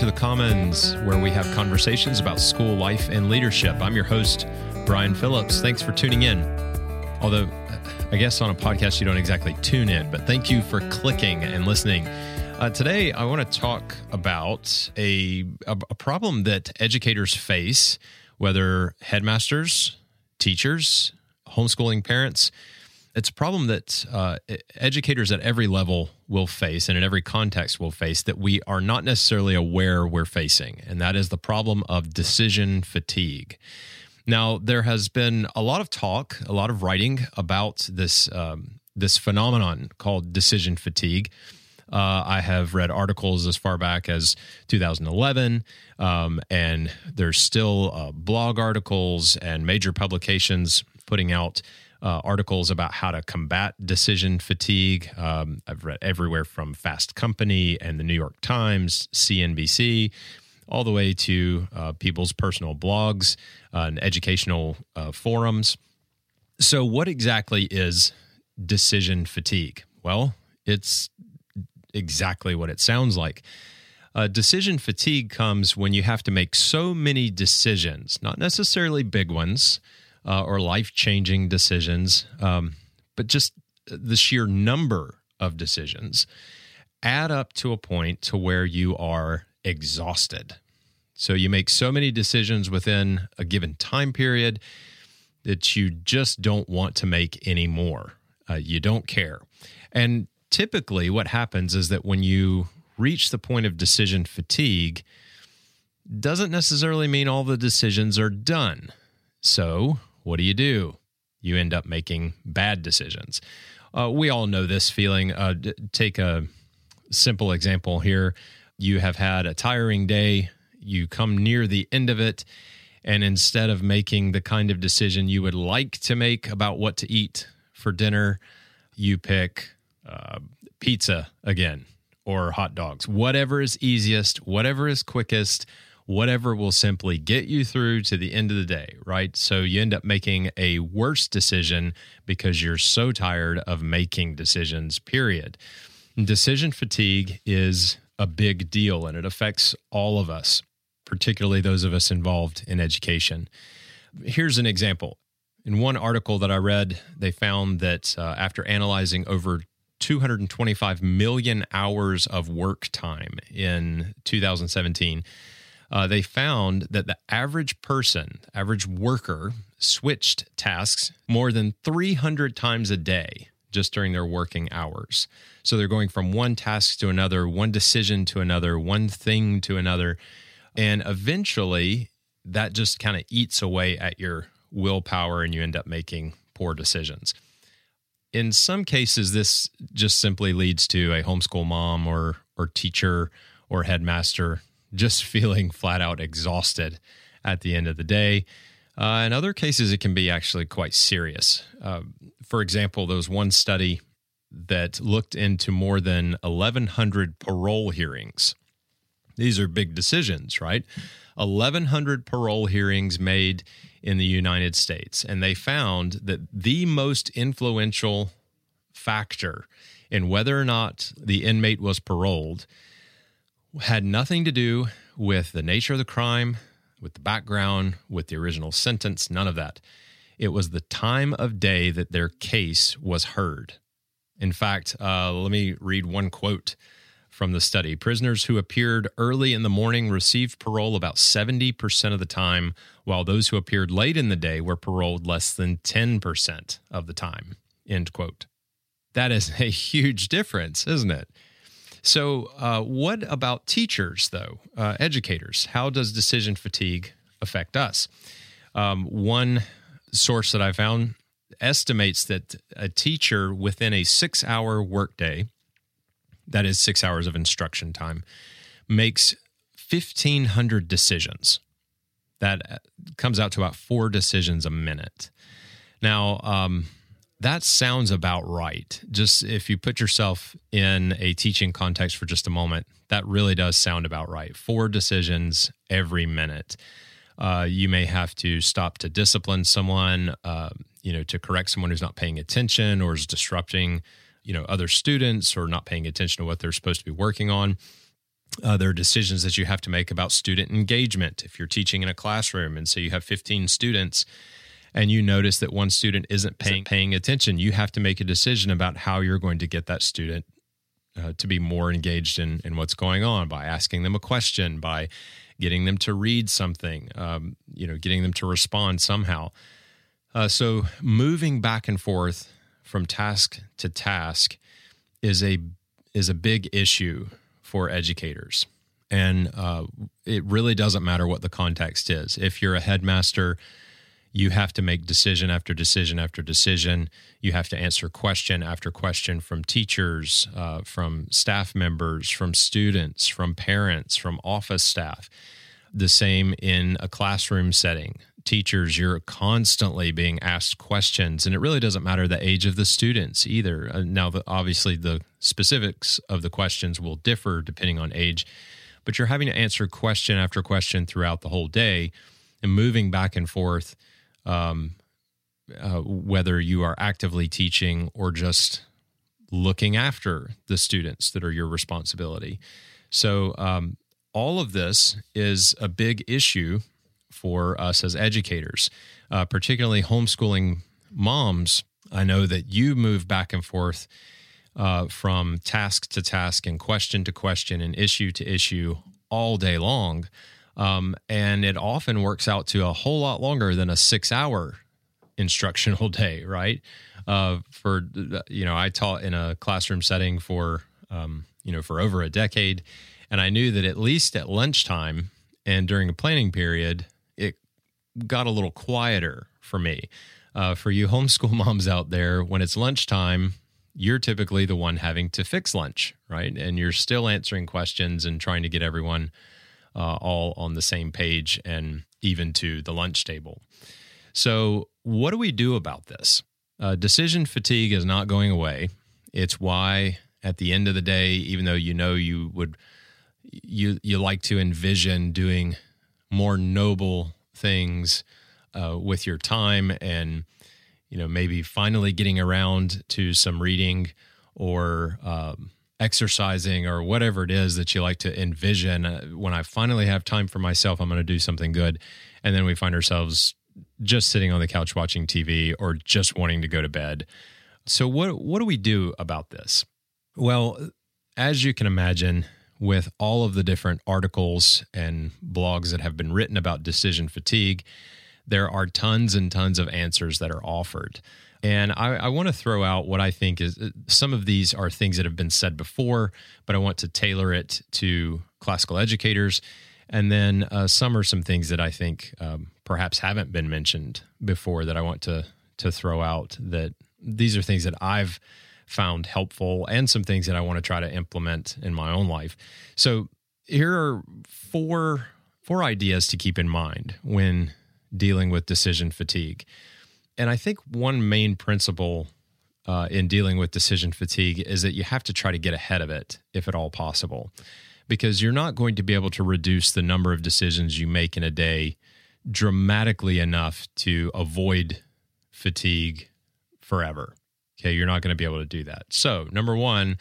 to the Commons, where we have conversations about school life and leadership. I'm your host, Brian Phillips. Thanks for tuning in. Although, I guess on a podcast, you don't exactly tune in, but thank you for clicking and listening. Uh, today, I want to talk about a, a, a problem that educators face, whether headmasters, teachers, homeschooling parents. It's a problem that uh, educators at every level will face and in every context will face that we are not necessarily aware we're facing. And that is the problem of decision fatigue. Now, there has been a lot of talk, a lot of writing about this, um, this phenomenon called decision fatigue. Uh, I have read articles as far back as 2011, um, and there's still uh, blog articles and major publications putting out uh, articles about how to combat decision fatigue. Um, I've read everywhere from Fast Company and the New York Times, CNBC, all the way to uh, people's personal blogs uh, and educational uh, forums. So, what exactly is decision fatigue? Well, it's exactly what it sounds like. Uh, decision fatigue comes when you have to make so many decisions, not necessarily big ones uh, or life changing decisions, um, but just the sheer number of decisions add up to a point to where you are exhausted. So you make so many decisions within a given time period that you just don't want to make any more. Uh, you don't care. And typically, what happens is that when you reach the point of decision fatigue, doesn't necessarily mean all the decisions are done. So, what do you do? You end up making bad decisions. Uh, we all know this feeling. Uh, d- take a simple example here. You have had a tiring day, you come near the end of it, and instead of making the kind of decision you would like to make about what to eat for dinner, you pick uh, pizza again or hot dogs, whatever is easiest, whatever is quickest, whatever will simply get you through to the end of the day, right? So you end up making a worse decision because you're so tired of making decisions, period. Decision fatigue is a big deal and it affects all of us, particularly those of us involved in education. Here's an example. In one article that I read, they found that uh, after analyzing over 225 million hours of work time in 2017, uh, they found that the average person, average worker, switched tasks more than 300 times a day just during their working hours. So they're going from one task to another, one decision to another, one thing to another. And eventually, that just kind of eats away at your willpower and you end up making poor decisions. In some cases, this just simply leads to a homeschool mom or, or teacher or headmaster just feeling flat out exhausted at the end of the day. Uh, in other cases, it can be actually quite serious. Uh, for example, there was one study that looked into more than 1,100 parole hearings. These are big decisions, right? 1,100 parole hearings made in the United States. And they found that the most influential factor in whether or not the inmate was paroled had nothing to do with the nature of the crime, with the background, with the original sentence, none of that. It was the time of day that their case was heard. In fact, uh, let me read one quote from the study. Prisoners who appeared early in the morning received parole about 70% of the time, while those who appeared late in the day were paroled less than 10% of the time. End quote. That is a huge difference, isn't it? So, uh, what about teachers, though? Uh, educators? How does decision fatigue affect us? Um, one source that I found estimates that a teacher within a six hour workday that is six hours of instruction time, makes 1,500 decisions. That uh, comes out to about four decisions a minute. Now, um, that sounds about right. Just if you put yourself in a teaching context for just a moment, that really does sound about right. Four decisions every minute. Uh, you may have to stop to discipline someone, uh, you know, to correct someone who's not paying attention or is disrupting you know other students or not paying attention to what they're supposed to be working on uh, there are decisions that you have to make about student engagement if you're teaching in a classroom and so you have 15 students and you notice that one student isn't paying paying attention you have to make a decision about how you're going to get that student uh, to be more engaged in, in what's going on by asking them a question by getting them to read something um, you know getting them to respond somehow. Uh, so moving back and forth from task to task is a is a big issue for educators. And uh, it really doesn't matter what the context is. If you're a headmaster you have to make decision after decision after decision. You have to answer question after question from teachers uh, from staff members from students from parents from office staff. The same in a classroom setting. Teachers, you're constantly being asked questions, and it really doesn't matter the age of the students either. Uh, now, obviously, the specifics of the questions will differ depending on age, but you're having to answer question after question throughout the whole day and moving back and forth, um, uh, whether you are actively teaching or just looking after the students that are your responsibility. So, um, all of this is a big issue for us as educators, uh, particularly homeschooling moms. I know that you move back and forth uh, from task to task and question to question and issue to issue all day long. Um, and it often works out to a whole lot longer than a six hour instructional day, right? Uh, for, you know, I taught in a classroom setting for, um, you know, for over a decade. And I knew that at least at lunchtime and during a planning period, it got a little quieter for me. Uh, for you homeschool moms out there, when it's lunchtime, you're typically the one having to fix lunch, right? And you're still answering questions and trying to get everyone uh, all on the same page and even to the lunch table. So, what do we do about this? Uh, decision fatigue is not going away. It's why, at the end of the day, even though you know you would, you you like to envision doing more noble things uh, with your time and you know maybe finally getting around to some reading or um, exercising or whatever it is that you like to envision uh, when i finally have time for myself i'm going to do something good. And then we find ourselves just sitting on the couch watching tv or just wanting to go to bed. So what what do we do about this? Well as you can imagine with all of the different articles and blogs that have been written about decision fatigue, there are tons and tons of answers that are offered. And I, I, want to throw out what I think is uh, some of these are things that have been said before, but I want to tailor it to classical educators. And then uh, some are some things that I think um, perhaps haven't been mentioned before that I want to to throw out. That these are things that I've found helpful and some things that I want to try to implement in my own life. So here are four four ideas to keep in mind when dealing with decision fatigue. And I think one main principle uh, in dealing with decision fatigue is that you have to try to get ahead of it if at all possible, because you're not going to be able to reduce the number of decisions you make in a day dramatically enough to avoid fatigue forever Okay, you're not going to be able to do that. So, number one,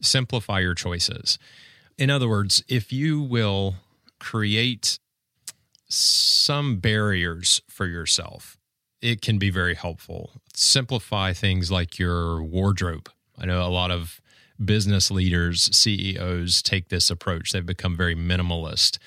simplify your choices. In other words, if you will create some barriers for yourself, it can be very helpful. Simplify things like your wardrobe. I know a lot of business leaders, CEOs take this approach. They've become very minimalist,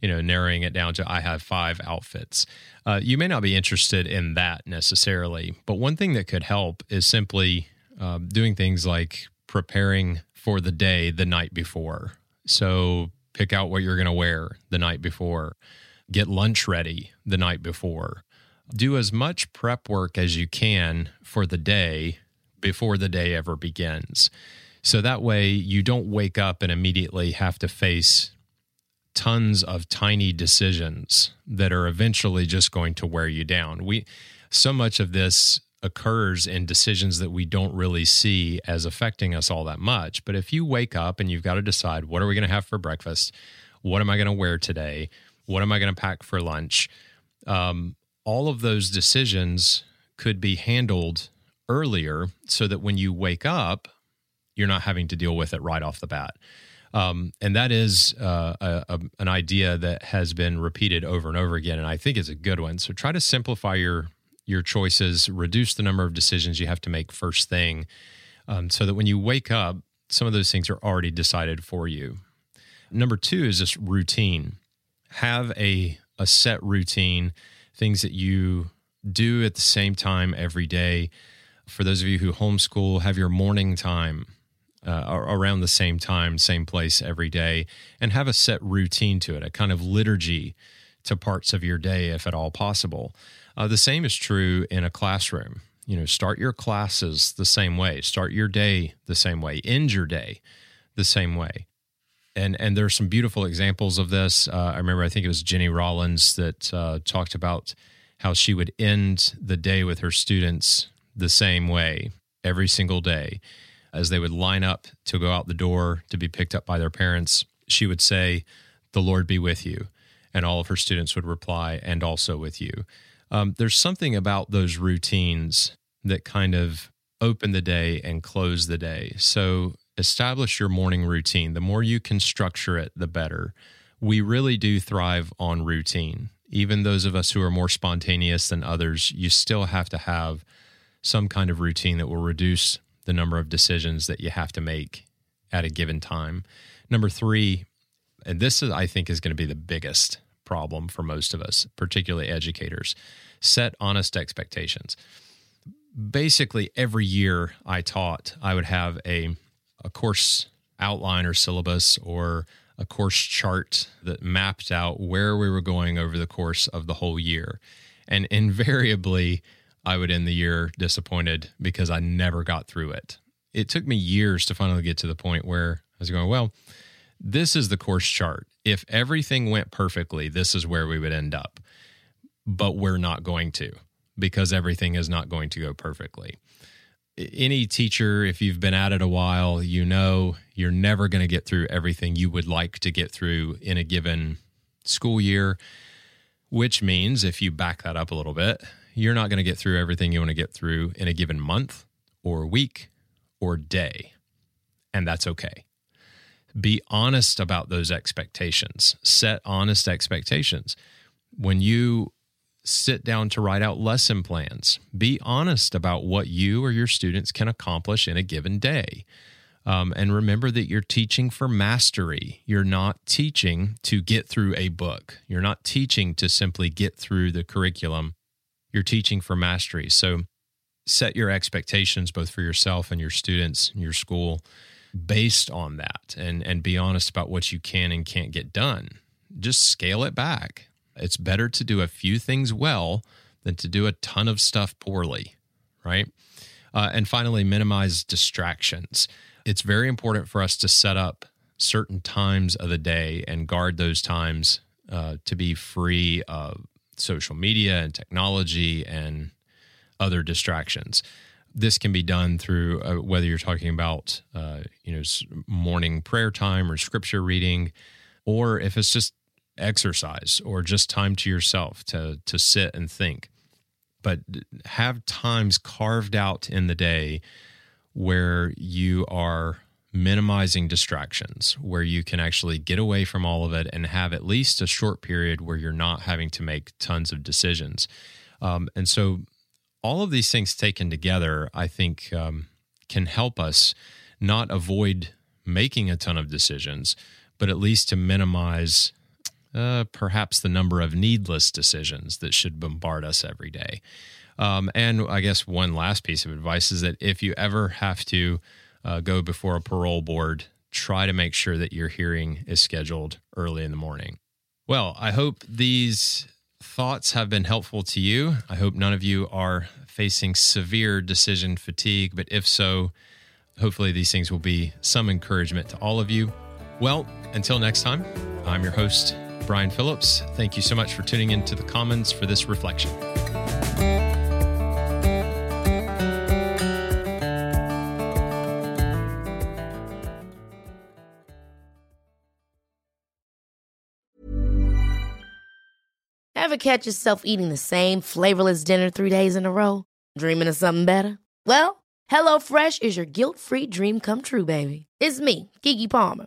you know, narrowing it down to I have five outfits. Uh, you may not be interested in that necessarily, but one thing that could help is simply uh, doing things like preparing for the day the night before. So pick out what you're going to wear the night before, get lunch ready the night before. Do as much prep work as you can for the day before the day ever begins. So that way you don't wake up and immediately have to face tons of tiny decisions that are eventually just going to wear you down. We so much of this occurs in decisions that we don't really see as affecting us all that much. But if you wake up and you've got to decide what are we going to have for breakfast? What am I going to wear today? What am I going to pack for lunch? Um, all of those decisions could be handled earlier so that when you wake up, you're not having to deal with it right off the bat. Um, and that is uh, a, a, an idea that has been repeated over and over again, and I think it's a good one. So try to simplify your your choices, reduce the number of decisions you have to make first thing, um, so that when you wake up, some of those things are already decided for you. Number two is just routine. Have a a set routine, things that you do at the same time every day. For those of you who homeschool, have your morning time uh, around the same time, same place every day, and have a set routine to it, a kind of liturgy to parts of your day, if at all possible. Uh, the same is true in a classroom. You know, start your classes the same way, start your day the same way, end your day the same way. And and there's some beautiful examples of this. Uh, I remember, I think it was Jenny Rollins that uh, talked about how she would end the day with her students the same way every single day as they would line up to go out the door to be picked up by their parents, she would say, The Lord be with you. And all of her students would reply, And also with you. Um, there's something about those routines that kind of open the day and close the day. So establish your morning routine. The more you can structure it, the better. We really do thrive on routine. Even those of us who are more spontaneous than others, you still have to have some kind of routine that will reduce the number of decisions that you have to make at a given time. Number three, and this is, I think, is going to be the biggest problem for most of us, particularly educators, set honest expectations. Basically, every year I taught, I would have a, a course outline or syllabus or a course chart that mapped out where we were going over the course of the whole year. And invariably, I would end the year disappointed because I never got through it. It took me years to finally get to the point where I was going, well, this is the course chart. If everything went perfectly, this is where we would end up. But we're not going to because everything is not going to go perfectly. Any teacher, if you've been at it a while, you know you're never going to get through everything you would like to get through in a given school year, which means if you back that up a little bit, you're not going to get through everything you want to get through in a given month or week or day. And that's okay. Be honest about those expectations. Set honest expectations. When you sit down to write out lesson plans, be honest about what you or your students can accomplish in a given day. Um, and remember that you're teaching for mastery. You're not teaching to get through a book. You're not teaching to simply get through the curriculum you're teaching for mastery. So set your expectations both for yourself and your students and your school based on that and and be honest about what you can and can't get done. Just scale it back. It's better to do a few things well than to do a ton of stuff poorly, right? Uh, and finally, minimize distractions. It's very important for us to set up certain times of the day and guard those times uh, to be free of social media and technology and other distractions. This can be done through uh, whether you're talking about uh, you know morning prayer time or scripture reading, or if it's just exercise or just time to yourself to to sit and think. But have times carved out in the day where you are minimizing distractions, where you can actually get away from all of it and have at least a short period where you're not having to make tons of decisions. Um, and so, all of these things taken together, I think, um, can help us not avoid making a ton of decisions, but at least to minimize uh, perhaps the number of needless decisions that should bombard us every day. Um, and I guess one last piece of advice is that if you ever have to uh, go before a parole board, try to make sure that your hearing is scheduled early in the morning. Well, I hope these thoughts have been helpful to you. I hope none of you are facing severe decision fatigue, but if so, hopefully these things will be some encouragement to all of you. Well, until next time, I'm your host, Brian Phillips. Thank you so much for tuning into the Commons for this reflection. Ever catch yourself eating the same flavorless dinner three days in a row? Dreaming of something better? Well, HelloFresh is your guilt free dream come true, baby. It's me, Keke Palmer.